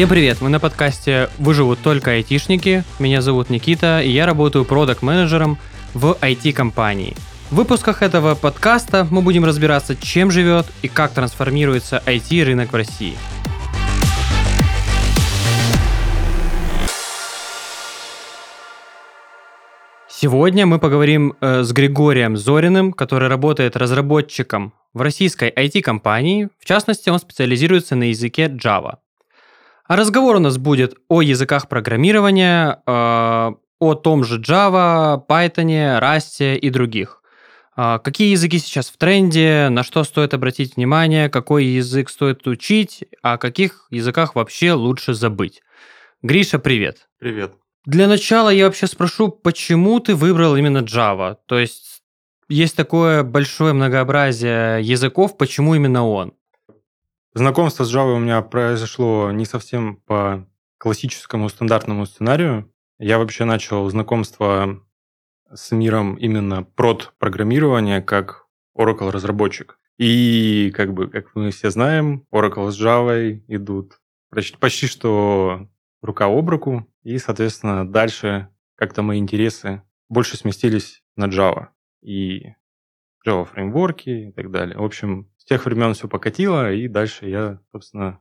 Всем привет! Мы на подкасте «Выживут только айтишники». Меня зовут Никита, и я работаю продакт-менеджером в IT-компании. В выпусках этого подкаста мы будем разбираться, чем живет и как трансформируется IT-рынок в России. Сегодня мы поговорим э, с Григорием Зориным, который работает разработчиком в российской IT-компании. В частности, он специализируется на языке Java. А разговор у нас будет о языках программирования, э, о том же Java, Python, Rust и других. Э, какие языки сейчас в тренде, на что стоит обратить внимание, какой язык стоит учить, а о каких языках вообще лучше забыть. Гриша, привет. Привет. Для начала я вообще спрошу, почему ты выбрал именно Java? То есть есть такое большое многообразие языков, почему именно он? Знакомство с Java у меня произошло не совсем по классическому стандартному сценарию. Я вообще начал знакомство с миром именно прод-программирования как Oracle-разработчик. И, как бы, как мы все знаем, Oracle с Java идут почти, почти что рука об руку. И, соответственно, дальше как-то мои интересы больше сместились на Java. И Java фреймворки и так далее. В общем, тех времен все покатило, и дальше я, собственно,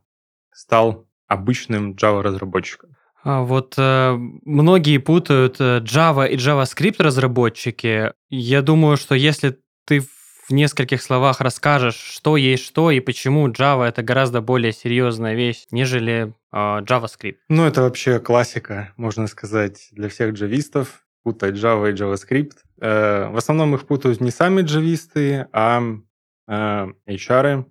стал обычным Java-разработчиком. А вот э, многие путают э, Java и JavaScript разработчики. Я думаю, что если ты в нескольких словах расскажешь, что есть что и почему Java это гораздо более серьезная вещь, нежели э, JavaScript. Ну, это вообще классика, можно сказать, для всех джавистов путать Java и JavaScript. Э, в основном их путают не сами джависты, а HR,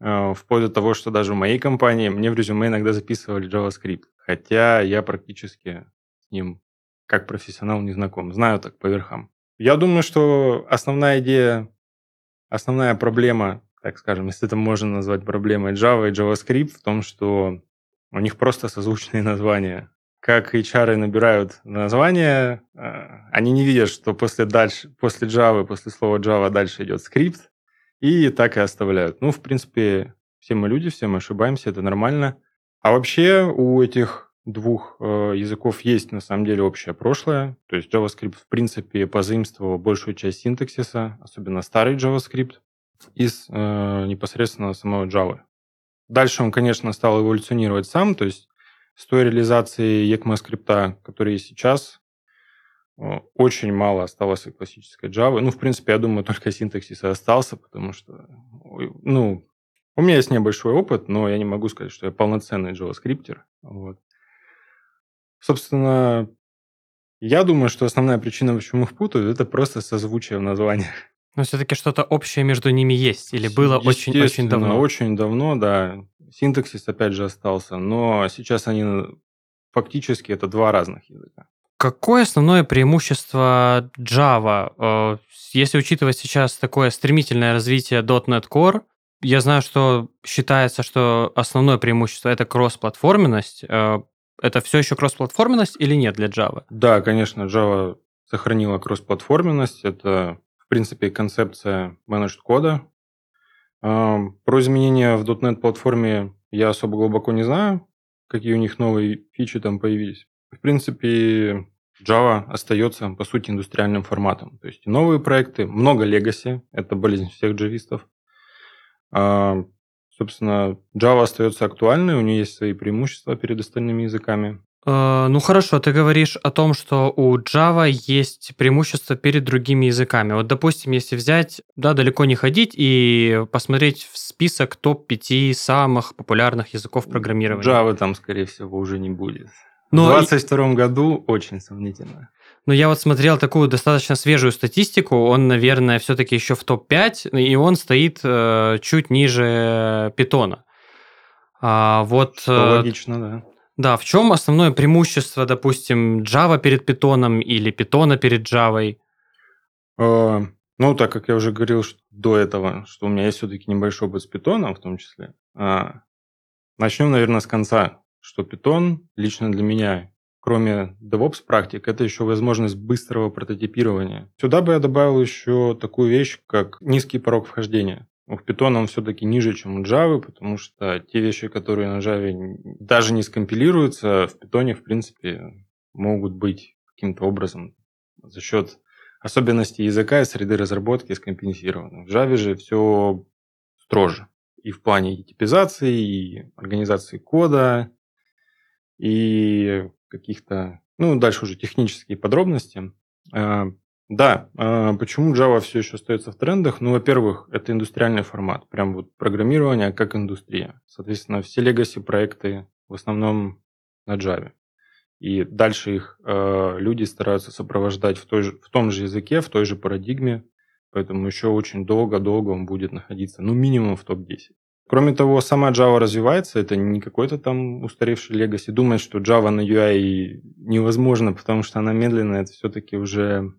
э, вплоть до того, что даже в моей компании мне в резюме иногда записывали JavaScript, хотя я практически с ним как профессионал не знаком, знаю так по верхам. Я думаю, что основная идея, основная проблема, так скажем, если это можно назвать проблемой Java и JavaScript, в том, что у них просто созвучные названия. Как HR набирают названия, э, они не видят, что после, дальше, после Java, после слова Java дальше идет скрипт, и так и оставляют. Ну, в принципе, все мы люди, все мы ошибаемся, это нормально. А вообще у этих двух э, языков есть на самом деле общее прошлое. То есть JavaScript в принципе позаимствовал большую часть синтаксиса, особенно старый JavaScript, из э, непосредственно самого Java. Дальше он, конечно, стал эволюционировать сам, то есть с той реализацией ECMAScript, который есть сейчас, очень мало осталось от классической Java. Ну, в принципе, я думаю, только синтаксис и остался, потому что, ну, у меня есть небольшой опыт, но я не могу сказать, что я полноценный JavaScript. Вот. Собственно, я думаю, что основная причина, почему их путают, это просто созвучие в названиях. Но все-таки что-то общее между ними есть? Или было очень-очень давно? Очень давно, да. Синтаксис, опять же, остался. Но сейчас они фактически это два разных языка. Какое основное преимущество Java? Э, если учитывать сейчас такое стремительное развитие .NET Core, я знаю, что считается, что основное преимущество это кросс-платформенность. Э, это все еще кросс-платформенность или нет для Java? Да, конечно, Java сохранила кросс-платформенность. Это, в принципе, концепция managed кода. Э, про изменения в .NET платформе я особо глубоко не знаю, какие у них новые фичи там появились. В принципе, Java остается, по сути, индустриальным форматом. То есть новые проекты, много легаси, это болезнь всех джавистов. А, собственно, Java остается актуальной, у нее есть свои преимущества перед остальными языками. А, ну хорошо, ты говоришь о том, что у Java есть преимущество перед другими языками. Вот, допустим, если взять, да, далеко не ходить и посмотреть в список топ-5 самых популярных языков программирования. Java там, скорее всего, уже не будет. Но в 2022 году очень сомнительно. Но я вот смотрел такую достаточно свежую статистику, он, наверное, все-таки еще в топ-5, и он стоит э, чуть ниже питона. А, вот, Что э, логично, да. Да, в чем основное преимущество, допустим, Java перед питоном или питона перед Java? Э, ну, так как я уже говорил что, до этого, что у меня есть все-таки небольшой опыт с питоном в том числе, э, начнем, наверное, с конца что Python лично для меня, кроме DevOps практик, это еще возможность быстрого прототипирования. Сюда бы я добавил еще такую вещь, как низкий порог вхождения. У Python он все-таки ниже, чем у Java, потому что те вещи, которые на Java даже не скомпилируются, в Python, в принципе, могут быть каким-то образом за счет особенностей языка и среды разработки скомпенсированы. В Java же все строже. И в плане типизации, и организации кода, и каких-то, ну, дальше уже технические подробности. А, да, а, почему Java все еще остается в трендах? Ну, во-первых, это индустриальный формат, прям вот программирование как индустрия. Соответственно, все legacy проекты в основном на Java. И дальше их э, люди стараются сопровождать в, той же, в том же языке, в той же парадигме, поэтому еще очень долго-долго он будет находиться, ну, минимум в топ-10. Кроме того, сама Java развивается, это не какой-то там устаревший legacy. Думать, что Java на UI невозможно, потому что она медленная, это все-таки уже,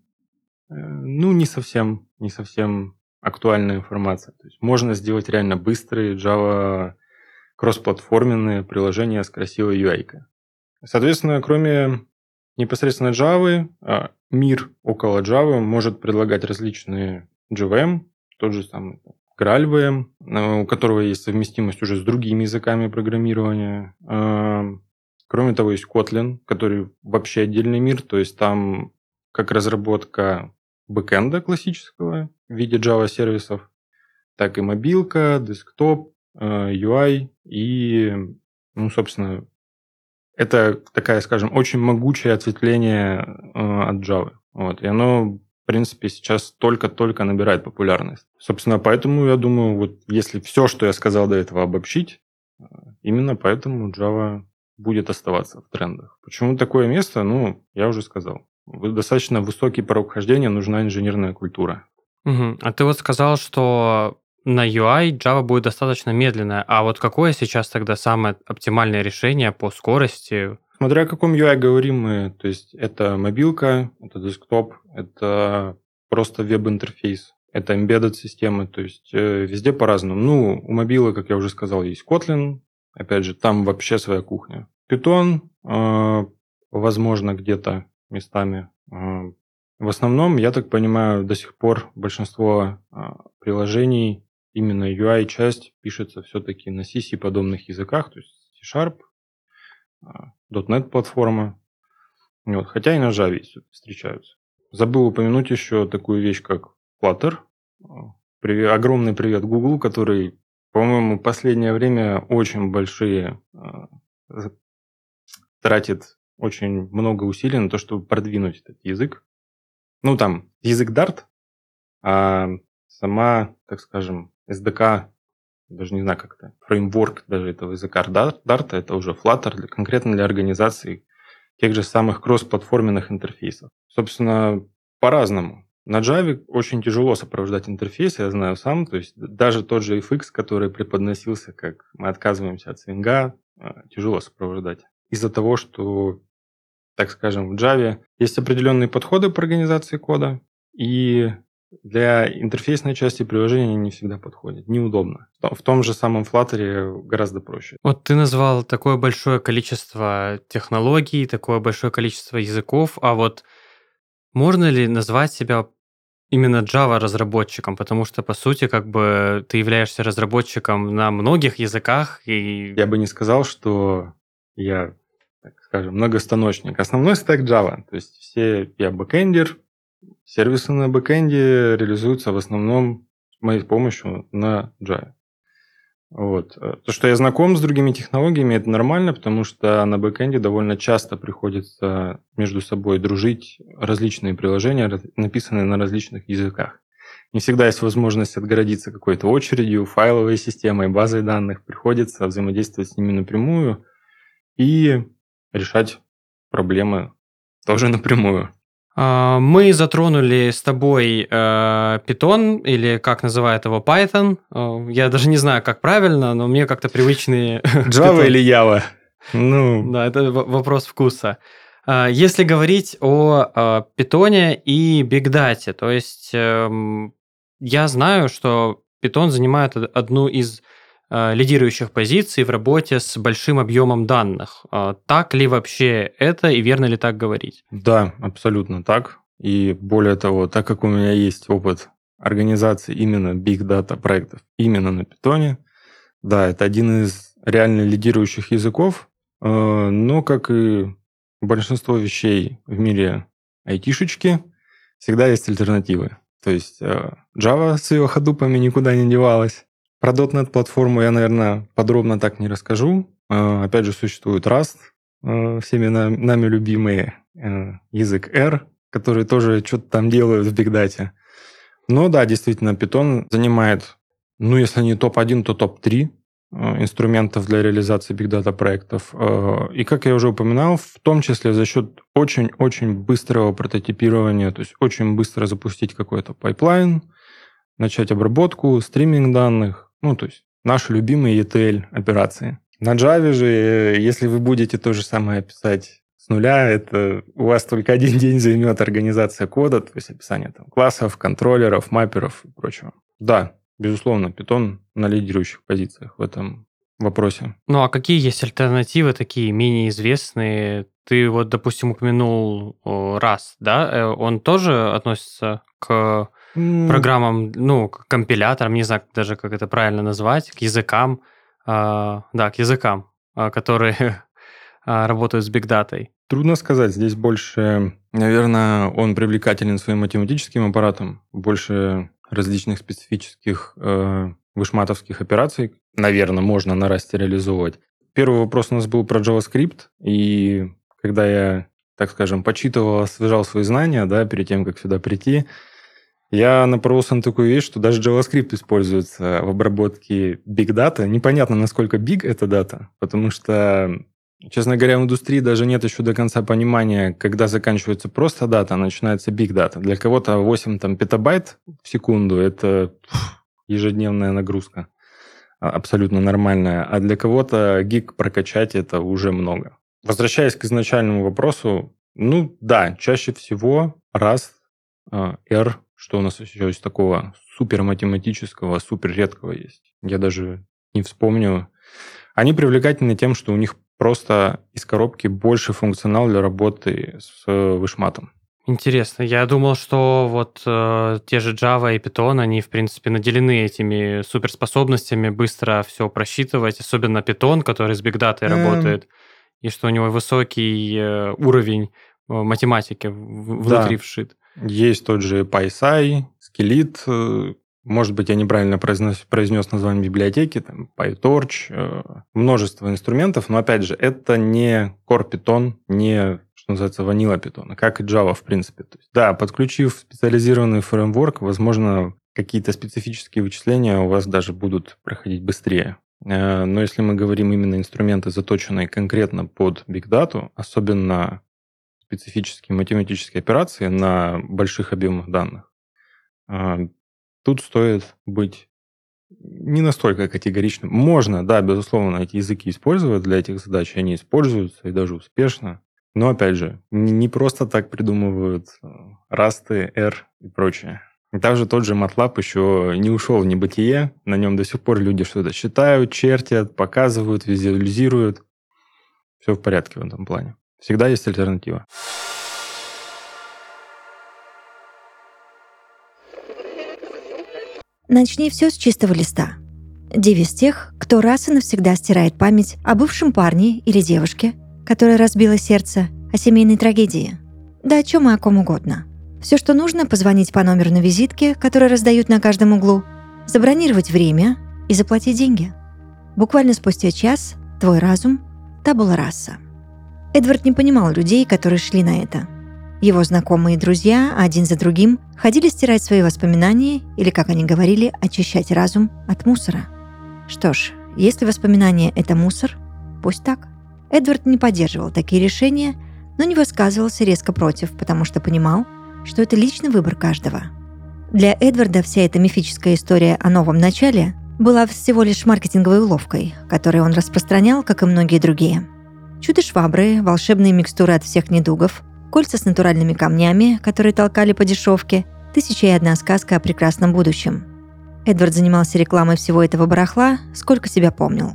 э, ну, не совсем, не совсем актуальная информация. То есть можно сделать реально быстрые Java кроссплатформенные приложения с красивой UI. -кой. Соответственно, кроме непосредственно Java, а, мир около Java может предлагать различные JVM, тот же самый GraalVM, у которого есть совместимость уже с другими языками программирования. А, кроме того, есть Kotlin, который вообще отдельный мир, то есть там как разработка бэкэнда классического в виде Java-сервисов, так и мобилка, десктоп, UI а, и, ну, собственно, это такая, скажем, очень могучее ответвление э, от Java. Вот. И оно, в принципе, сейчас только-только набирает популярность. Собственно, поэтому я думаю, вот если все, что я сказал до этого, обобщить, э, именно поэтому Java будет оставаться в трендах. Почему такое место? Ну, я уже сказал. Достаточно высокий порог хождения, нужна инженерная культура. Угу. А ты вот сказал, что на UI Java будет достаточно медленная. А вот какое сейчас тогда самое оптимальное решение по скорости? Смотря о каком UI говорим мы, то есть это мобилка, это десктоп, это просто веб-интерфейс, это embedded системы, то есть э, везде по-разному. Ну, у мобилы, как я уже сказал, есть Kotlin, опять же, там вообще своя кухня. Python, э, возможно, где-то местами. Э, в основном, я так понимаю, до сих пор большинство э, приложений именно UI-часть пишется все-таки на C подобных языках, то есть C-Sharp, .NET платформа, вот, хотя и на Java встречаются. Забыл упомянуть еще такую вещь, как Flutter. Привет, огромный привет Google, который, по-моему, в последнее время очень большие а, тратит очень много усилий на то, чтобы продвинуть этот язык. Ну, там, язык Dart, а сама, так скажем, SDK, даже не знаю как это, фреймворк даже этого языка Dart, это уже Flutter для, конкретно для организации тех же самых кросс-платформенных интерфейсов. Собственно, по-разному. На Java очень тяжело сопровождать интерфейс, я знаю сам. То есть даже тот же FX, который преподносился, как мы отказываемся от свинга, а, тяжело сопровождать. Из-за того, что, так скажем, в Java есть определенные подходы по организации кода, и для интерфейсной части приложения не всегда подходит. Неудобно. В том же самом Flutter гораздо проще. Вот ты назвал такое большое количество технологий, такое большое количество языков, а вот можно ли назвать себя именно Java разработчиком, потому что по сути как бы ты являешься разработчиком на многих языках и я бы не сказал, что я, так скажем, многостаночник. Основной стек Java, то есть все я бэкэндер, Сервисы на бэкэнде реализуются в основном с моей помощью на Java. Вот. Э, то, что я знаком с другими технологиями, это нормально, потому что на бэкэнде довольно часто приходится между собой дружить различные приложения, написанные на различных языках. Не всегда есть возможность отгородиться какой-то очередью, файловой системой, базой данных. Приходится взаимодействовать с ними напрямую и решать проблемы тоже напрямую. А, мы затронули с тобой э, Python, или как называют его Python. Э, я даже не знаю, как правильно, но мне как-то привычные... Java или Java? Ну... Да, это вопрос вкуса. А, если говорить о Python и Big Data, то есть эм, я знаю, что Python занимает одну из Э, лидирующих позиций в работе с большим объемом данных. Э, так ли вообще это и верно ли так говорить? Да, абсолютно так. И более того, так как у меня есть опыт организации именно Big Data проектов именно на питоне. Да, это один из реально лидирующих языков, э, но, как и большинство вещей в мире айтишечки, всегда есть альтернативы. То есть э, Java с ее Hadoop ами никуда не девалась. Про .NET платформу я, наверное, подробно так не расскажу. Э, опять же, существует Rust, всеми нами любимый язык R, который тоже что-то там делают в Big Data. Но да, действительно, Python занимает, ну, если не топ-1, то топ-3 Э, инструментов для реализации Big Data проектов. Э, и, как я уже упоминал, в том числе за счет очень-очень быстрого прототипирования, то есть очень быстро запустить какой-то pipeline, начать обработку, стриминг данных, ну, то есть наши любимые ETL операции. На Java же, э, если вы будете то же самое писать с нуля, это у вас только один день займет организация кода, то есть описание там, классов, контроллеров, мапперов и прочего. Да, Безусловно, Python на лидирующих позициях в этом вопросе. Ну а какие есть альтернативы такие менее известные? Ты вот, допустим, упомянул раз, да? Э, он тоже относится к программам, ну, к компиляторам, не знаю даже, как это правильно назвать, к языкам, э, да, к языкам, э, которые работают с бигдатой. Трудно сказать. Здесь больше, наверное, он привлекателен своим математическим аппаратом, больше различных специфических э, вышматовских операций, наверное, можно на расте реализовывать. Первый вопрос у нас был про JavaScript, и когда я, так скажем, почитывал, освежал свои знания, да, перед тем, как сюда прийти, я напоролся на такую вещь, что даже JavaScript используется в обработке big data. Непонятно, насколько big эта дата, потому что Честно говоря, в индустрии даже нет еще до конца понимания, когда заканчивается просто дата, а начинается big data. Для кого-то 8 там, петабайт в секунду – это ежедневная нагрузка, а, абсолютно нормальная. А для кого-то гиг прокачать – это уже много. Возвращаясь к изначальному вопросу, ну да, чаще всего Rust, а, R, что у нас еще есть такого супер математического, супер редкого есть. Я даже не вспомню. Они привлекательны тем, что у них просто из коробки больше функционал для работы с вышматом. Интересно. Я думал, что вот э, те же Java и Python, они, в принципе, наделены этими суперспособностями быстро все просчитывать, особенно Python, который с Big Data эм... работает, и что у него высокий э, уровень э, математики внутри да. вшит. Есть тот же PySci, Skillit, э, может быть, я неправильно произнес, произнес название библиотеки, там, PyTorch, э, множество инструментов, но, опять же, это не Core Python, не, что называется, Vanilla Python, как и Java, в принципе. То есть, да, подключив специализированный фреймворк, возможно, какие-то специфические вычисления у вас даже будут проходить быстрее. Э, но если мы говорим именно инструменты, заточенные конкретно под Big Data, особенно специфические математические операции на больших объемах данных, э, Тут стоит быть не настолько категоричным. Можно, да, безусловно, эти языки использовать для этих задач, они используются и даже успешно. Но, опять же, не просто так придумывают э, расты, R и прочее. И также тот же MATLAB еще не ушел в небытие, на нем до сих пор люди что-то считают, чертят, показывают, визуализируют. Все в порядке в этом плане. Всегда есть альтернатива. Начни все с чистого листа. Девиз тех, кто раз и навсегда стирает память о бывшем парне или девушке, которая разбила сердце, о семейной трагедии. Да о чем и о ком угодно. Все, что нужно, позвонить по номеру на визитке, который раздают на каждом углу, забронировать время и заплатить деньги. Буквально спустя час твой разум – табула раса. Эдвард не понимал людей, которые шли на это – его знакомые и друзья один за другим ходили стирать свои воспоминания или, как они говорили, очищать разум от мусора. Что ж, если воспоминания – это мусор, пусть так. Эдвард не поддерживал такие решения, но не высказывался резко против, потому что понимал, что это личный выбор каждого. Для Эдварда вся эта мифическая история о новом начале была всего лишь маркетинговой уловкой, которую он распространял, как и многие другие. Чудо-швабры, волшебные микстуры от всех недугов, кольца с натуральными камнями, которые толкали по дешевке, тысяча и одна сказка о прекрасном будущем. Эдвард занимался рекламой всего этого барахла, сколько себя помнил.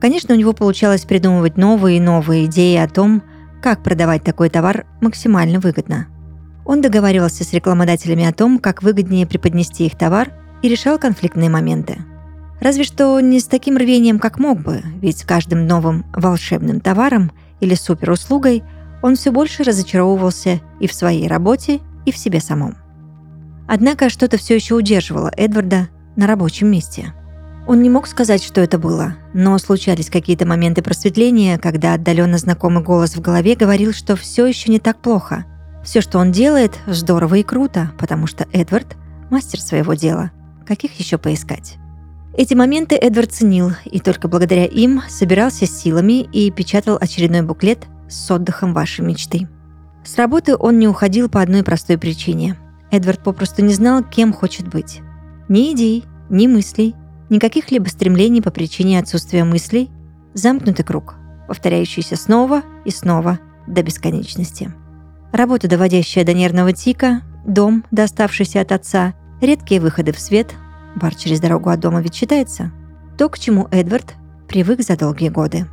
Конечно, у него получалось придумывать новые и новые идеи о том, как продавать такой товар максимально выгодно. Он договаривался с рекламодателями о том, как выгоднее преподнести их товар и решал конфликтные моменты. Разве что не с таким рвением, как мог бы, ведь с каждым новым волшебным товаром или суперуслугой он все больше разочаровывался и в своей работе, и в себе самом. Однако что-то все еще удерживало Эдварда на рабочем месте. Он не мог сказать, что это было, но случались какие-то моменты просветления, когда отдаленно знакомый голос в голове говорил, что все еще не так плохо. Все, что он делает, здорово и круто, потому что Эдвард – мастер своего дела. Каких еще поискать? Эти моменты Эдвард ценил, и только благодаря им собирался с силами и печатал очередной буклет с отдыхом вашей мечты. С работы он не уходил по одной простой причине. Эдвард попросту не знал, кем хочет быть. Ни идей, ни мыслей, никаких либо стремлений по причине отсутствия мыслей. Замкнутый круг, повторяющийся снова и снова до бесконечности. Работа, доводящая до нервного тика, дом, доставшийся от отца, редкие выходы в свет, бар через дорогу от дома ведь считается, то, к чему Эдвард привык за долгие годы.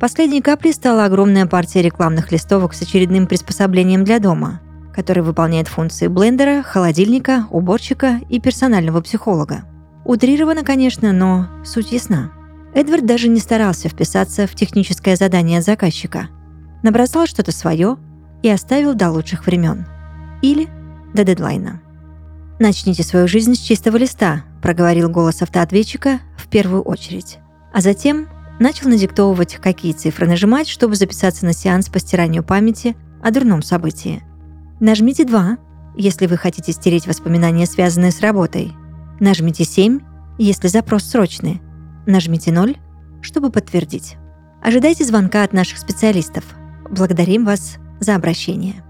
Последней каплей стала огромная партия рекламных листовок с очередным приспособлением для дома, который выполняет функции блендера, холодильника, уборщика и персонального психолога. Утрировано, конечно, но суть ясна. Эдвард даже не старался вписаться в техническое задание заказчика. Набросал что-то свое и оставил до лучших времен. Или до дедлайна. «Начните свою жизнь с чистого листа», – проговорил голос автоответчика в первую очередь. А затем начал надиктовывать, какие цифры нажимать, чтобы записаться на сеанс по стиранию памяти о дурном событии. Нажмите 2, если вы хотите стереть воспоминания, связанные с работой. Нажмите 7, если запрос срочный. Нажмите 0, чтобы подтвердить. Ожидайте звонка от наших специалистов. Благодарим вас за обращение.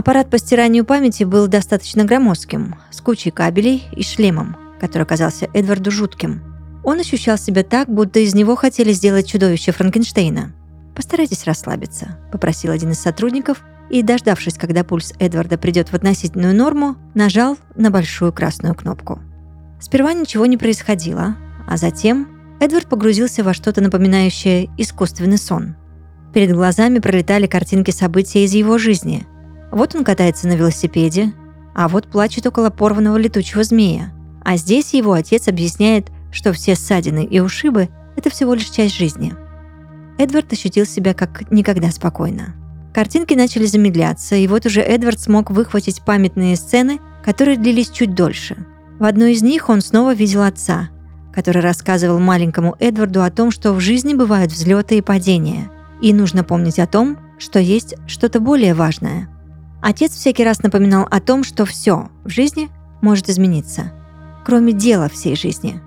Аппарат по стиранию памяти был достаточно громоздким, с кучей кабелей и шлемом, который казался Эдварду жутким. Он ощущал себя так, будто из него хотели сделать чудовище Франкенштейна. «Постарайтесь расслабиться», – попросил один из сотрудников, и, дождавшись, когда пульс Эдварда придет в относительную норму, нажал на большую красную кнопку. Сперва ничего не происходило, а затем Эдвард погрузился во что-то напоминающее искусственный сон. Перед глазами пролетали картинки событий из его жизни – вот он катается на велосипеде, а вот плачет около порванного летучего змея. А здесь его отец объясняет, что все ссадины и ушибы – это всего лишь часть жизни. Эдвард ощутил себя как никогда спокойно. Картинки начали замедляться, и вот уже Эдвард смог выхватить памятные сцены, которые длились чуть дольше. В одной из них он снова видел отца, который рассказывал маленькому Эдварду о том, что в жизни бывают взлеты и падения, и нужно помнить о том, что есть что-то более важное – Отец всякий раз напоминал о том, что все в жизни может измениться, кроме дела всей жизни.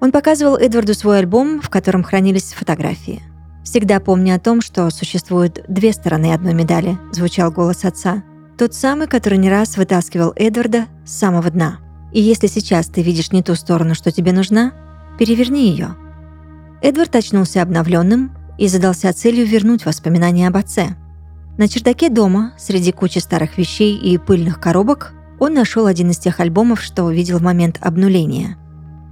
Он показывал Эдварду свой альбом, в котором хранились фотографии. «Всегда помни о том, что существуют две стороны одной медали», – звучал голос отца. Тот самый, который не раз вытаскивал Эдварда с самого дна. И если сейчас ты видишь не ту сторону, что тебе нужна, переверни ее. Эдвард очнулся обновленным и задался целью вернуть воспоминания об отце – на чердаке дома, среди кучи старых вещей и пыльных коробок, он нашел один из тех альбомов, что увидел в момент обнуления.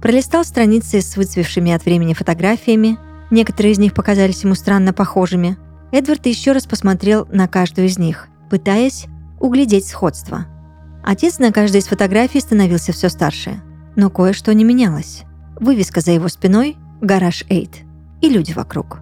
Пролистал страницы с выцвевшими от времени фотографиями, некоторые из них показались ему странно похожими. Эдвард еще раз посмотрел на каждую из них, пытаясь углядеть сходство. Отец на каждой из фотографий становился все старше, но кое-что не менялось. Вывеска за его спиной «Гараж 8» и люди вокруг.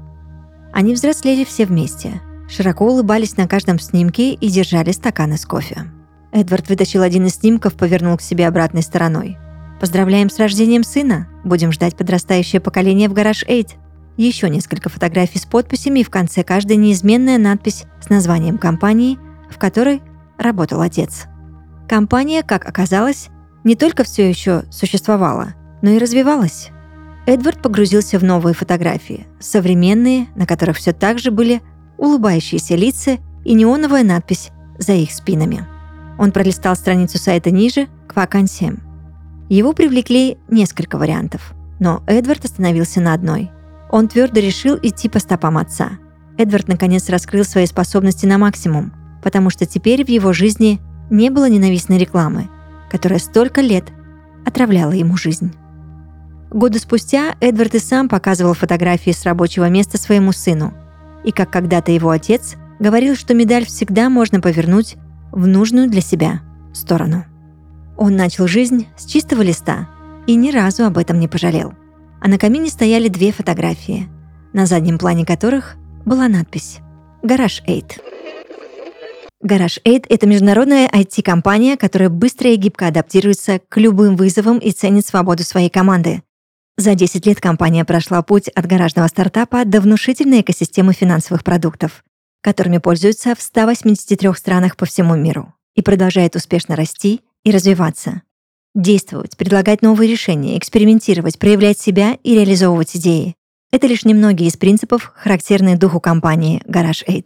Они взрослели все вместе – широко улыбались на каждом снимке и держали стаканы с кофе. Эдвард вытащил один из снимков, повернул к себе обратной стороной. «Поздравляем с рождением сына! Будем ждать подрастающее поколение в гараж 8!» Еще несколько фотографий с подписями и в конце каждой неизменная надпись с названием компании, в которой работал отец. Компания, как оказалось, не только все еще существовала, но и развивалась. Эдвард погрузился в новые фотографии, современные, на которых все так же были улыбающиеся лица и неоновая надпись за их спинами. Он пролистал страницу сайта ниже к вакансиям. Его привлекли несколько вариантов, но Эдвард остановился на одной. Он твердо решил идти по стопам отца. Эдвард наконец раскрыл свои способности на максимум, потому что теперь в его жизни не было ненавистной рекламы, которая столько лет отравляла ему жизнь. Годы спустя Эдвард и сам показывал фотографии с рабочего места своему сыну – и как когда-то его отец говорил, что медаль всегда можно повернуть в нужную для себя сторону. Он начал жизнь с чистого листа и ни разу об этом не пожалел. А на камине стояли две фотографии, на заднем плане которых была надпись «Гараж 8». Гараж 8 — это международная IT-компания, которая быстро и гибко адаптируется к любым вызовам и ценит свободу своей команды. За 10 лет компания прошла путь от гаражного стартапа до внушительной экосистемы финансовых продуктов, которыми пользуются в 183 странах по всему миру и продолжает успешно расти и развиваться. Действовать, предлагать новые решения, экспериментировать, проявлять себя и реализовывать идеи — это лишь немногие из принципов, характерные духу компании Garage 8.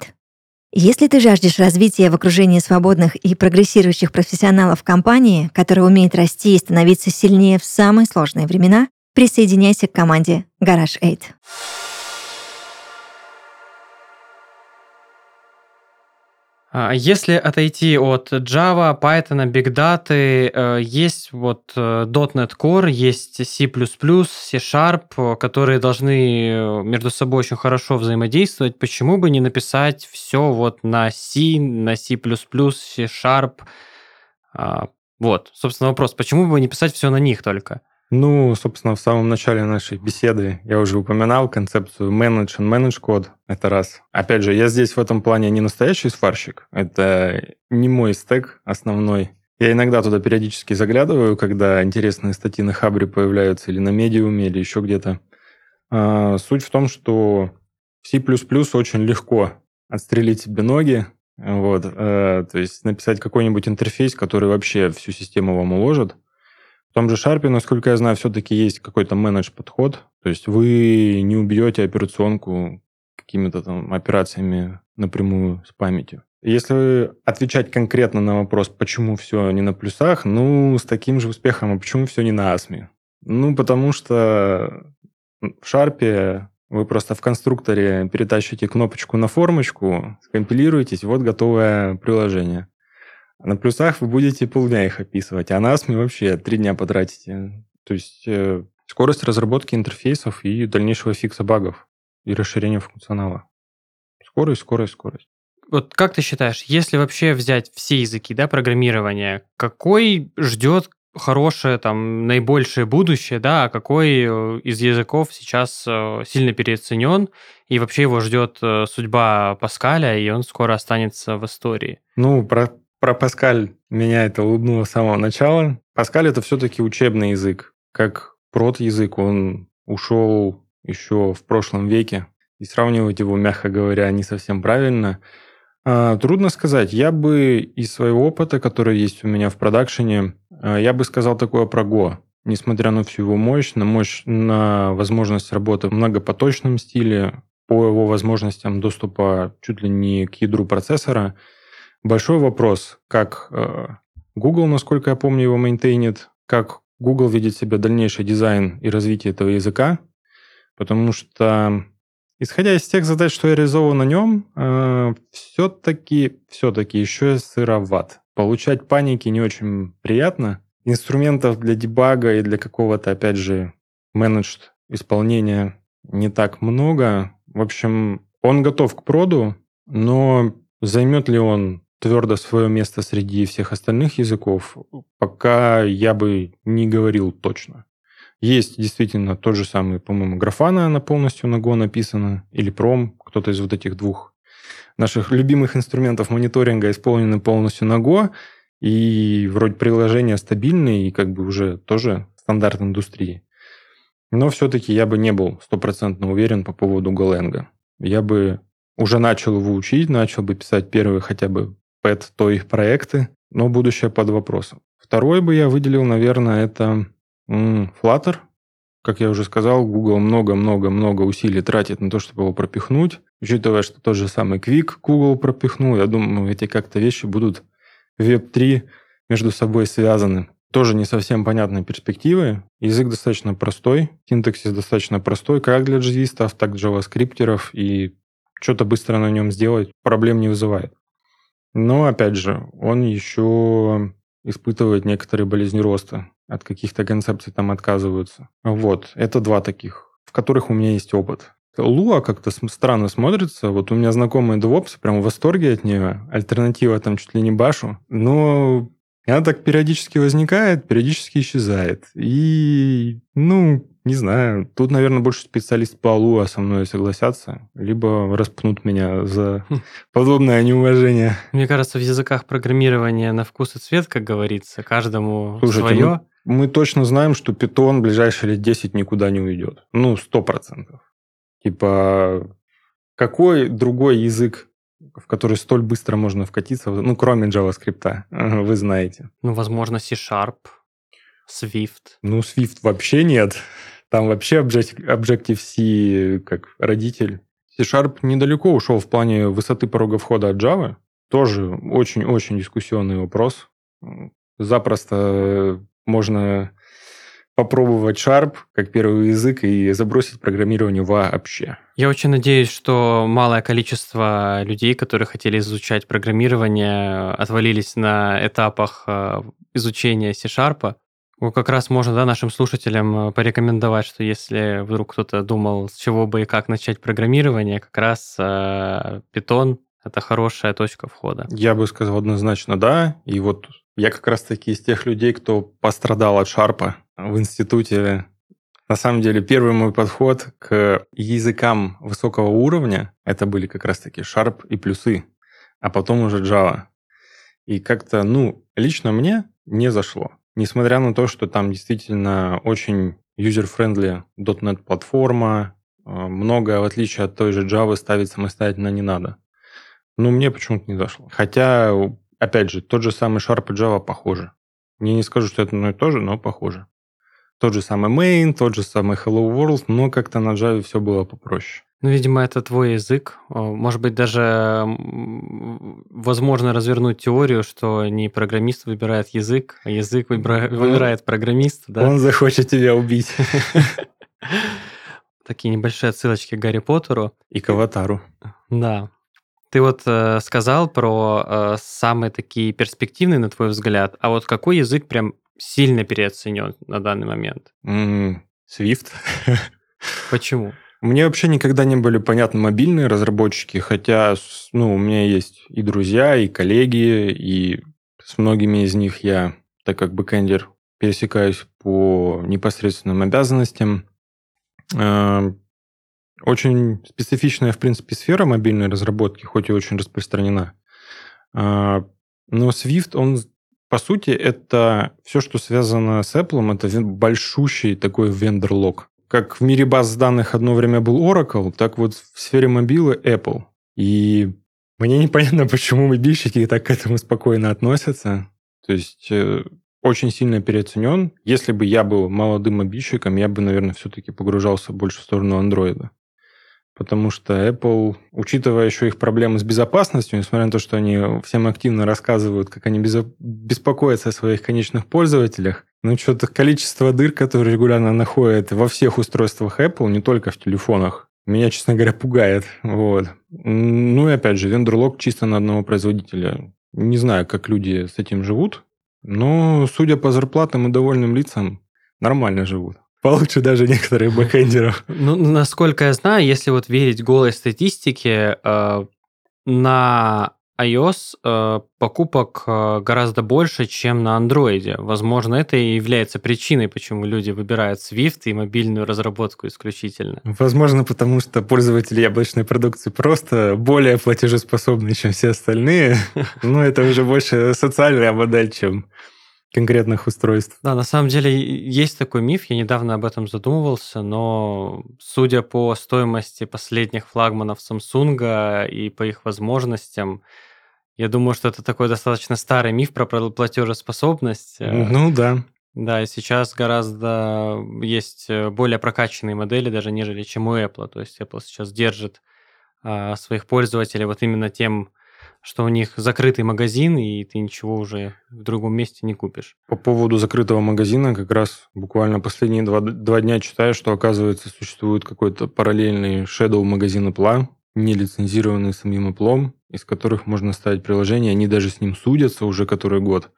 Если ты жаждешь развития в окружении свободных и прогрессирующих профессионалов компании, которая умеет расти и становиться сильнее в самые сложные времена, присоединяйся к команде Garage 8. А Если отойти от Java, Python, Big Data, э, есть вот э, .NET Core, есть C++, C-Sharp, которые должны э, между собой очень хорошо взаимодействовать. Почему бы не написать все вот на C, на C++, C-Sharp? А, Вот, собственно, вопрос, почему бы не писать все на них только? Ну, собственно, в самом начале нашей беседы я уже упоминал концепцию manage and manage код. Это раз. Опять же, я здесь в этом плане не настоящий сварщик. Это не мой стек основной. Я иногда туда периодически заглядываю, когда интересные статьи на Хабре появляются или на медиуме, или еще где-то. А, суть в том, что C++ очень легко отстрелить себе ноги, вот, э, то есть написать какой-нибудь интерфейс, который вообще всю систему вам уложит, том же Sharp, насколько я знаю, все-таки есть какой-то менедж-подход. То есть вы не убьете операционку какими-то там операциями напрямую с памятью. Если отвечать конкретно на вопрос, почему все не на плюсах, ну, с таким же успехом, а почему все не на асме? Ну, потому что в Sharp вы просто в конструкторе перетащите кнопочку на формочку, скомпилируетесь, вот готовое приложение. На плюсах вы будете полдня их описывать, а на ASME вообще три дня потратите. То есть э, скорость разработки интерфейсов и дальнейшего фикса багов и расширения функционала. Скорость, скорость, скорость. Вот как ты считаешь, если вообще взять все языки да, программирования, какой ждет хорошее, там, наибольшее будущее, да, а какой э, из языков сейчас э, сильно переоценен, и вообще его ждет э, судьба Паскаля, и он скоро останется в истории? Ну, про про Паскаль меня это улыбнуло с самого начала. Паскаль это все-таки учебный язык. Как прот-язык, он ушел еще в прошлом веке. И сравнивать его, мягко говоря, не совсем правильно. А, трудно сказать. Я бы из своего опыта, который есть у меня в продакшене, а, я бы сказал такое про Go. Несмотря на всю его мощь, на мощь, на возможность работы в многопоточном стиле, по его возможностям доступа чуть ли не к ядру процессора – Большой вопрос, как э, Google, насколько я помню, его мейнтейнит, как Google видит себе дальнейший дизайн и развитие этого языка, потому что, исходя из тех задач, что я реализовал на нем, э, все-таки, все-таки еще сыроват. Получать паники не очень приятно. Инструментов для дебага и для какого-то, опять же, менеджд исполнения не так много. В общем, он готов к проду, но займет ли он твердо свое место среди всех остальных языков, пока я бы не говорил точно. Есть действительно тот же самый, по-моему, графана, она полностью на Go написана, или пром, кто-то из вот этих двух наших любимых инструментов мониторинга исполнены полностью на Go, и вроде приложения стабильные, и как бы уже тоже стандарт индустрии. Но все-таки я бы не был стопроцентно уверен по поводу Golang. Я бы уже начал его учить, начал бы писать первые хотя бы пэт, то их проекты, но будущее под вопросом. Второй бы я выделил, наверное, это Flutter. Как я уже сказал, Google много-много-много усилий тратит на то, чтобы его пропихнуть. Учитывая, что тот же самый Quick Google пропихнул, я думаю, эти как-то вещи будут в Web3 между собой связаны. Тоже не совсем понятные перспективы. Язык достаточно простой, синтаксис достаточно простой, как для джавистов, так и джаваскриптеров, и что-то быстро на нем сделать проблем не вызывает. Но, опять же, он еще испытывает некоторые болезни роста. От каких-то концепций там отказываются. Вот, это два таких, в которых у меня есть опыт. Lua как-то странно смотрится. Вот у меня знакомые DevOps прям в восторге от нее. Альтернатива там чуть ли не Башу. Но она так периодически возникает, периодически исчезает. И, ну, не знаю, тут, наверное, больше специалист по Луа со мной согласятся, либо распнут меня за хм. подобное неуважение. Мне кажется, в языках программирования на вкус и цвет, как говорится, каждому Слушайте, свое. Мы, мы точно знаем, что питон в ближайшие лет 10 никуда не уйдет. Ну, сто процентов. Типа, какой другой язык, в который столь быстро можно вкатиться, ну, кроме JavaScript, вы знаете? Ну, возможно, C-Sharp, Swift. Ну, Swift вообще нет. Там вообще Objective-C как родитель. C-Sharp недалеко ушел в плане высоты порога входа от Java. Тоже очень-очень дискуссионный вопрос. Запросто можно попробовать Sharp как первый язык и забросить программирование вообще. Я очень надеюсь, что малое количество людей, которые хотели изучать программирование, отвалились на этапах э, изучения C-Sharp. Как раз можно да, нашим слушателям э, порекомендовать, что если вдруг кто-то думал, с чего бы и как начать программирование, как раз э, Python — это хорошая точка входа. Я бы сказал однозначно да. И вот я как раз-таки из тех людей, кто пострадал от шарпа в институте. На самом деле, первый мой подход к языкам высокого уровня это были как раз-таки Sharp и плюсы, а потом уже Java. И как-то, ну, лично мне не зашло. Несмотря на то, что там действительно очень user-friendly .NET платформа, э, многое, в отличие от той же Java, ставить самостоятельно не надо. Но мне почему-то не зашло. Хотя, опять же, тот же самый Sharp и Java похожи. Я не скажу, что это одно и то же, но похоже. Тот же самый main, тот же самый hello world, но как-то на Java все было попроще. Ну, видимо, это твой язык. Может быть, даже возможно развернуть теорию, что не программист выбирает язык, а язык выбира... Выбирает программист. Да? Он захочет тебя убить. Такие небольшие отсылочки к Гарри Поттеру. И к Аватару. Да. Ты вот э, сказал про э, самые такие перспективные, на твой взгляд, а вот какой язык прям сильно переоценен на данный момент? Mm, Swift. Почему? Мне вообще никогда не были понятны мобильные разработчики, хотя ну, у меня есть и друзья, и коллеги, и с многими из них я, так как бэкэндер, пересекаюсь по непосредственным обязанностям. Э, очень специфичная, в принципе, сфера мобильной разработки, хоть и очень распространена. Э, но Swift, он по сути, это все, что связано с Apple, это большущий такой вендор-лог. Как в мире баз данных одно время был Oracle, так вот в сфере мобилы Apple. И мне непонятно, почему мобильщики так к этому спокойно относятся. То есть э, очень сильно переоценен. Если бы я был молодым мобильщиком, я бы, наверное, все-таки погружался больше в сторону андроида потому что Apple, учитывая еще их проблемы с безопасностью, несмотря на то, что они всем активно рассказывают, как они беспокоятся о своих конечных пользователях, ну, что-то количество дыр, которые регулярно находят во всех устройствах Apple, не только в телефонах, меня, честно говоря, пугает. Вот. Ну и опять же, вендор-лог чисто на одного производителя. Не знаю, как люди с этим живут, но, судя по зарплатам и довольным лицам, нормально живут получше даже некоторых бэкэндеров. Ну, насколько я знаю, если вот верить голой статистике, э, на iOS э, покупок э, гораздо больше, чем на Android. Возможно, это и является причиной, почему люди выбирают Swift и мобильную разработку исключительно. Возможно, потому что пользователи яблочной продукции просто более платежеспособны, чем все остальные. Но это уже больше социальная модель, чем конкретных устройств. Да, на самом деле есть такой миф, я недавно об этом задумывался, но судя по стоимости последних флагманов Samsung и по их возможностям, я думаю, что это такой достаточно старый миф про платежеспособность. Ну да. Да, и сейчас гораздо есть более прокачанные модели даже, нежели чем у Apple. То есть Apple сейчас держит а, своих пользователей вот именно тем что у них закрытый магазин, и ты ничего уже в другом месте не купишь. По поводу закрытого магазина, как раз буквально последние два, два дня читаю, что, оказывается, существует какой-то параллельный shadow магазин Apple, не лицензированный самим Apple, из которых можно ставить приложения, они даже с ним судятся уже который год.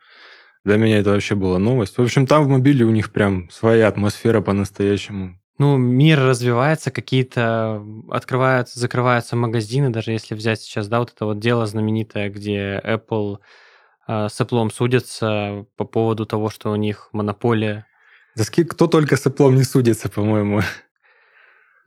Для меня это вообще была новость. В общем, там в мобиле у них прям своя атмосфера по-настоящему. Ну, мир развивается, какие-то открываются, закрываются магазины, даже если взять сейчас, да, вот это вот дело знаменитое, где Apple э, с Apple судятся по поводу того, что у них монополия. Да кто только с Apple не судится, по-моему.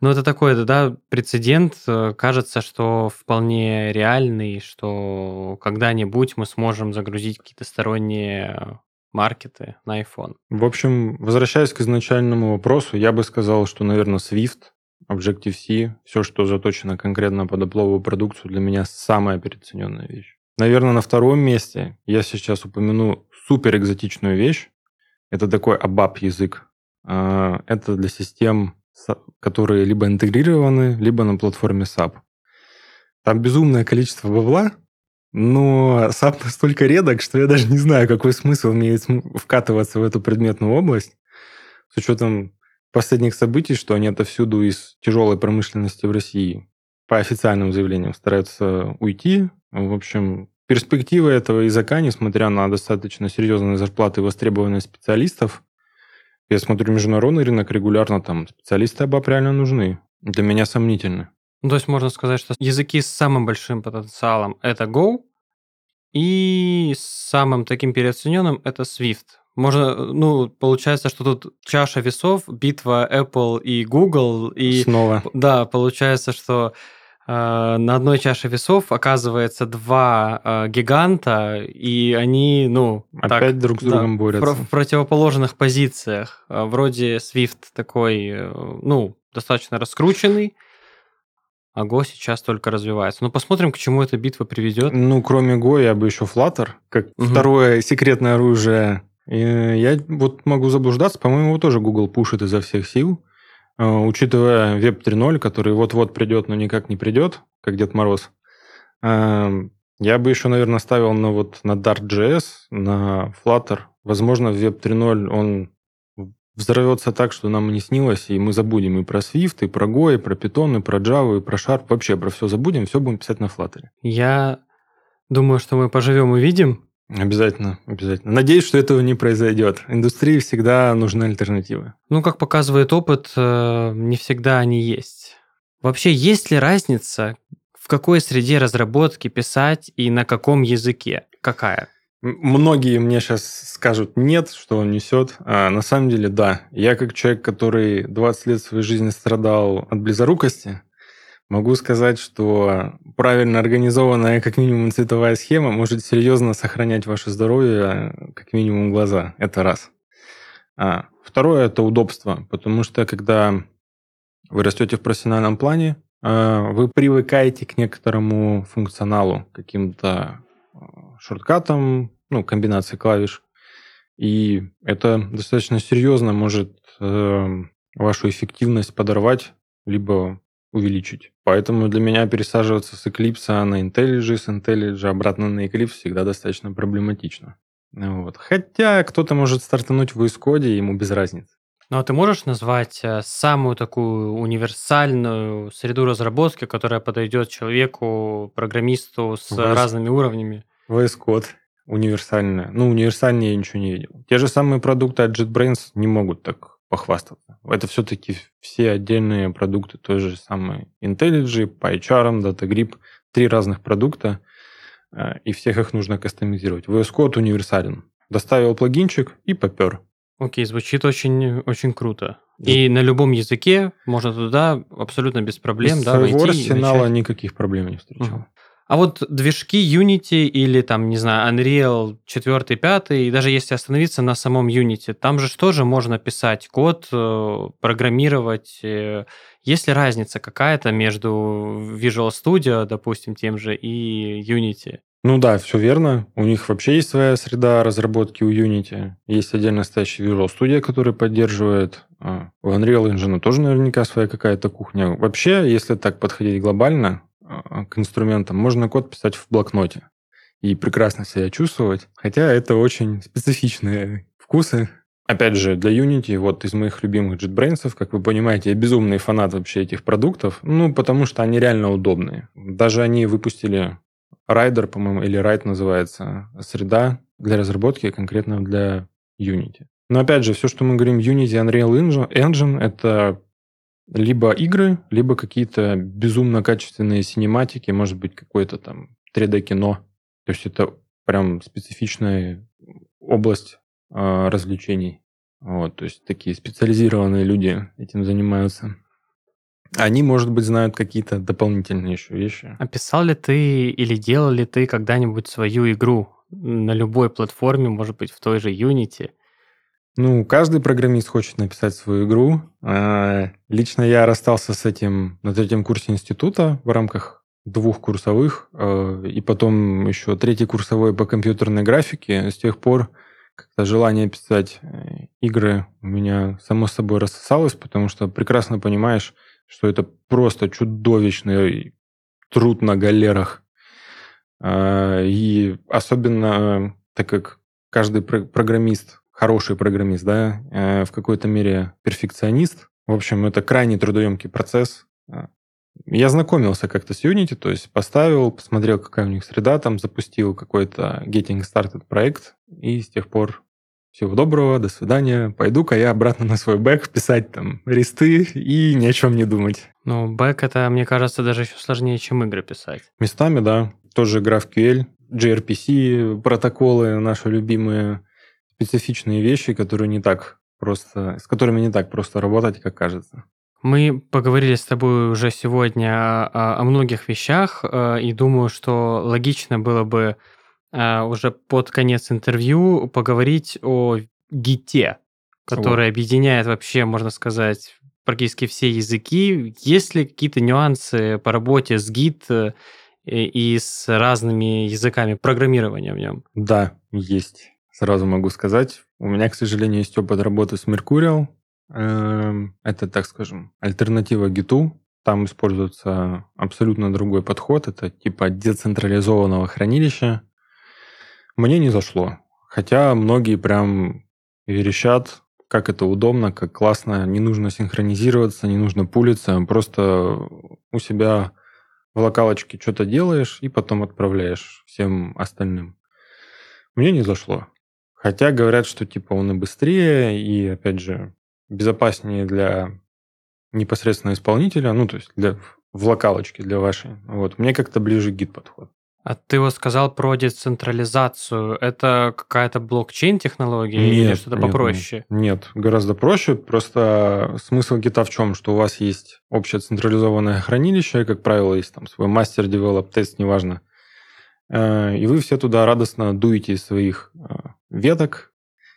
Ну, это такой, да, прецедент. Э, кажется, что вполне реальный, что когда-нибудь мы сможем загрузить какие-то сторонние маркеты на iPhone. В общем, возвращаясь к изначальному вопросу, я бы сказал, что, наверное, Swift, Objective-C, все, что заточено конкретно под опловую продукцию, для меня самая переоцененная вещь. Наверное, на втором месте я сейчас упомяну супер экзотичную вещь. Это такой ABAP язык. А, это для систем, которые либо интегрированы, либо на платформе SAP. Там безумное количество бабла, но SAP настолько редок, что я даже не знаю, какой смысл имеет вкатываться в эту предметную область, с учетом последних событий, что они отовсюду из тяжелой промышленности в России по официальным заявлениям стараются уйти. В общем, перспективы этого языка, несмотря на достаточно серьезные зарплаты и востребованность специалистов, я смотрю международный рынок регулярно, там специалисты АБАП реально нужны. Для меня сомнительны. Ну, то есть можно сказать, что языки с самым большим потенциалом — это Go, и самым таким переоцененным — это Swift. Можно, ну, получается, что тут чаша весов, битва Apple и Google. И, Снова. Да, получается, что э, на одной чаше весов оказывается два э, гиганта, и они, ну... Опять так, друг с другом да, борются. В, в противоположных позициях. Э, вроде Swift такой, э, ну, достаточно раскрученный, а Go сейчас только развивается. Ну, посмотрим, к чему эта битва приведет. Ну, кроме Go, я бы еще Flutter, как угу. второе секретное оружие. И я вот могу заблуждаться, по-моему, его тоже Google пушит изо всех сил. А, учитывая Web 3.0, который вот-вот придет, но никак не придет, как Дед Мороз. А, я бы еще, наверное, ставил на вот на Dart.js, на Flutter. Возможно, в Web 3.0 он взорвется так, что нам не снилось, и мы забудем и про Swift, и про Go, и про Python, и про Java, и про Sharp. Вообще про все забудем, все будем писать на Flutter. Я думаю, что мы поживем и видим. Обязательно, обязательно. Надеюсь, что этого не произойдет. Индустрии всегда нужны альтернативы. Ну, как показывает опыт, э, не всегда они есть. Вообще, есть ли разница, в какой среде разработки писать и на каком языке? Какая? Многие мне сейчас скажут нет, что он несет. А на самом деле, да. Я как человек, который 20 лет своей жизни страдал от близорукости, могу сказать, что правильно организованная как минимум цветовая схема может серьезно сохранять ваше здоровье, как минимум глаза. Это раз. А второе – это удобство, потому что когда вы растете в профессиональном плане, а, вы привыкаете к некоторому функционалу, каким-то шорткатом, ну, комбинации клавиш. И это достаточно серьезно может э, вашу эффективность подорвать, либо увеличить. Поэтому для меня пересаживаться с Eclipse на IntelliJ, с IntelliJ обратно на Eclipse всегда достаточно проблематично. Вот. Хотя кто-то может стартануть в Code, ему без разницы. Ну а ты можешь назвать э, самую такую универсальную среду разработки, которая подойдет человеку, программисту с VS... разными уровнями? VS Code универсальная. Ну, универсальнее я ничего не видел. Те же самые продукты от JetBrains не могут так похвастаться. Это все-таки все отдельные продукты той же самой IntelliJ, PyCharm, DataGrip. Три разных продукта, э, и всех их нужно кастомизировать. VS Code универсален. Доставил плагинчик и попер. Окей, звучит очень, очень круто. И на любом языке можно туда абсолютно без проблем Из да, своего войти арсенала никаких проблем не встречал. Угу. А вот движки Unity или там, не знаю, Unreal 4, 5, и даже если остановиться на самом Unity, там же тоже можно писать код, э, программировать. Э, есть ли разница какая-то между Visual Studio, допустим, тем же, и Unity? Ну да, все верно. У них вообще есть своя среда разработки у Unity. Есть отдельно стоящий Visual Studio, который поддерживает. А, у Unreal Engine тоже наверняка своя какая-то кухня. Вообще, если так подходить глобально, к инструментам, можно код писать в блокноте и прекрасно себя чувствовать. Хотя это очень специфичные вкусы. Опять же, для Unity, вот из моих любимых JetBrains, как вы понимаете, я безумный фанат вообще этих продуктов, ну, потому что они реально удобные. Даже они выпустили Rider, по-моему, или Ride называется, среда для разработки конкретно для Unity. Но опять же, все, что мы говорим Unity, Unreal Engine, это либо игры, либо какие-то безумно качественные синематики, может быть, какое-то там 3D-кино. То есть это прям специфичная область э, развлечений. Вот, то есть такие специализированные люди этим занимаются. Они, может быть, знают какие-то дополнительные еще вещи. Описал ли ты или делал ли ты когда-нибудь свою игру на любой платформе, может быть, в той же Unity? Ну, каждый программист хочет написать свою игру. А, лично я расстался с этим на третьем курсе института в рамках двух курсовых, а, и потом еще третий курсовой по компьютерной графике. С тех пор как-то желание писать э, игры у меня само собой рассосалось, потому что прекрасно понимаешь, что это просто чудовищный труд на галерах. А, и особенно так как каждый программист хороший программист, да, э, в какой-то мере перфекционист. В общем, это крайне трудоемкий процесс. А, я знакомился как-то с Unity, то есть поставил, посмотрел, какая у них среда, там запустил какой-то Getting Started проект, и с тех пор всего доброго, до свидания. Пойду-ка я обратно на свой бэк писать там ресты и ни о чем не думать. Ну, бэк это, мне кажется, даже еще сложнее, чем игры писать. Местами, да. Тоже GraphQL, gRPC, протоколы наши любимые, специфичные вещи, которые не так просто, с которыми не так просто работать, как кажется. Мы поговорили с тобой уже сегодня о, о многих вещах, э, и думаю, что логично было бы э, уже под конец интервью поговорить о гите, который о. объединяет вообще, можно сказать, практически все языки. Есть ли какие-то нюансы по работе с гит э, и с разными языками программирования в нем? Да, есть сразу могу сказать. У меня, к сожалению, есть опыт работы с Mercurial. Эм, это, так скажем, альтернатива Git. Там используется абсолютно другой подход. Это типа децентрализованного хранилища. Мне не зашло. Хотя многие прям верещат, как это удобно, как классно. Не нужно синхронизироваться, не нужно пулиться. Просто у себя в локалочке что-то делаешь и потом отправляешь всем остальным. Мне не зашло. Хотя говорят, что типа он и быстрее, и, опять же, безопаснее для непосредственно исполнителя, ну, то есть для, в локалочке для вашей. Вот. Мне как-то ближе гид подход. А ты вот сказал про децентрализацию. Это какая-то блокчейн-технология нет, или что-то нет, попроще? Нет, нет, гораздо проще. Просто смысл Git а в чем? Что у вас есть общее централизованное хранилище, как правило, есть там свой master, develop, test, неважно. Э, и вы все туда радостно дуете из своих э, веток,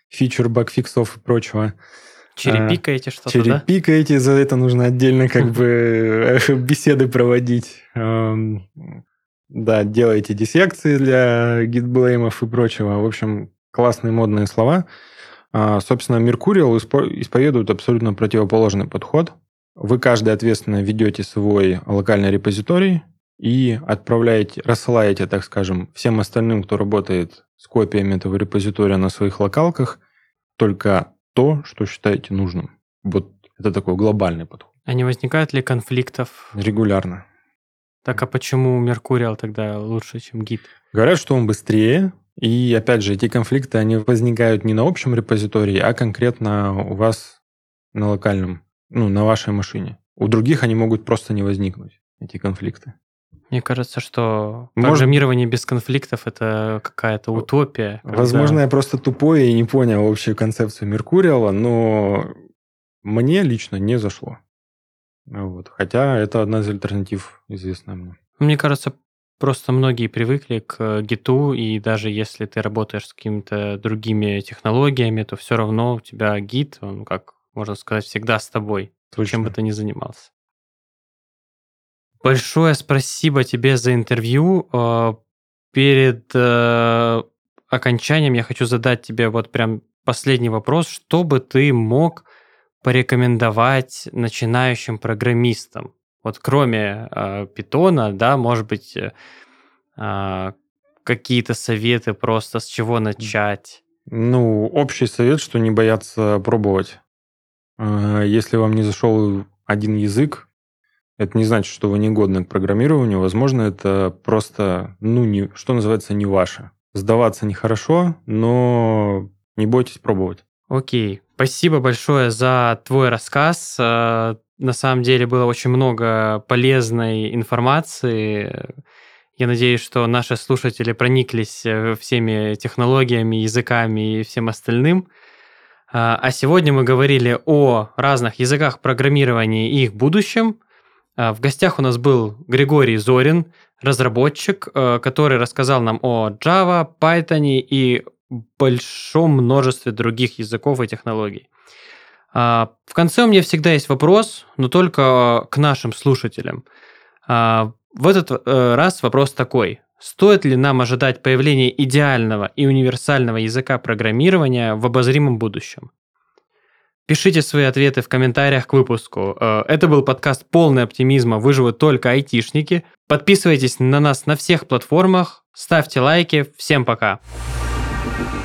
feature, bugfix ов и прочего. Cherry-pick аете что-то, Cherry-pick аете, да? за это нужно отдельно как бы э, беседы проводить. Эм, да, делаете диссекции для git blame ов и прочего. В общем, классные модные слова. А, собственно, Меркуриал исповедует абсолютно противоположный подход. Вы каждый ответственно ведете свой локальный репозиторий, и отправляете, рассылаете, так скажем, всем остальным, кто работает с копиями этого репозитория на своих локалках, только то, что считаете нужным. Вот это такой глобальный подход. А не возникает ли конфликтов? Регулярно. Так а почему Меркуриал тогда лучше, чем гид? Говорят, что он быстрее, и опять же, эти конфликты, они возникают не на общем репозитории, а конкретно у вас на локальном, ну, на вашей машине. У других они могут просто не возникнуть, эти конфликты. Мне кажется, что Может... программирование без конфликтов это какая-то утопия. Когда... Возможно, я просто тупой и не понял общую концепцию Меркуриала, но мне лично не зашло. Вот. Хотя это одна из альтернатив, известная мне. Мне кажется, просто многие привыкли к гиту, и даже если ты работаешь с какими-то другими технологиями, то все равно у тебя гит, он, как можно сказать, всегда с тобой, Точно. чем бы ты ни занимался. Большое спасибо тебе за интервью. Э, перед э, окончанием я хочу задать тебе вот прям последний вопрос. Что бы ты мог порекомендовать начинающим программистам? Вот кроме э, питона, да, может быть, какие-то советы просто с чего начать? Ну, общий совет, что не бояться пробовать. Если вам не зашел один язык, это не значит, что вы не годны к программированию. Возможно, это просто, ну, не, что называется, не ваше. Сдаваться нехорошо, но не бойтесь пробовать. Окей. Спасибо большое за твой рассказ. Э, на самом деле было очень много полезной информации. Я надеюсь, что наши слушатели прониклись э, всеми технологиями, языками и всем остальным. А, а сегодня мы говорили о разных языках программирования и их будущем. А, в гостях у нас был Григорий Зорин, разработчик, э, который рассказал нам о Java, Python и большом множестве других языков и технологий. А, в конце у меня всегда есть вопрос, но только к нашим слушателям. А, в этот э, раз вопрос такой. Стоит ли нам ожидать появления идеального и универсального языка программирования в обозримом будущем? Пишите свои ответы в комментариях к выпуску. Э, это был подкаст «Полный оптимизма. Выживут только айтишники». Подписывайтесь на нас на всех платформах, ставьте лайки. Всем пока! Пока.